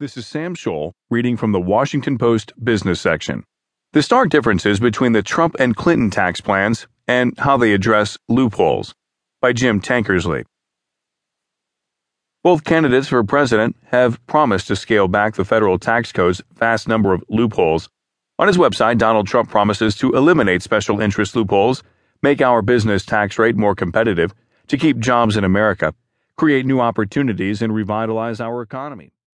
This is Sam Scholl reading from the Washington Post business section. The stark differences between the Trump and Clinton tax plans and how they address loopholes by Jim Tankersley. Both candidates for president have promised to scale back the federal tax code's vast number of loopholes. On his website, Donald Trump promises to eliminate special interest loopholes, make our business tax rate more competitive, to keep jobs in America, create new opportunities, and revitalize our economy.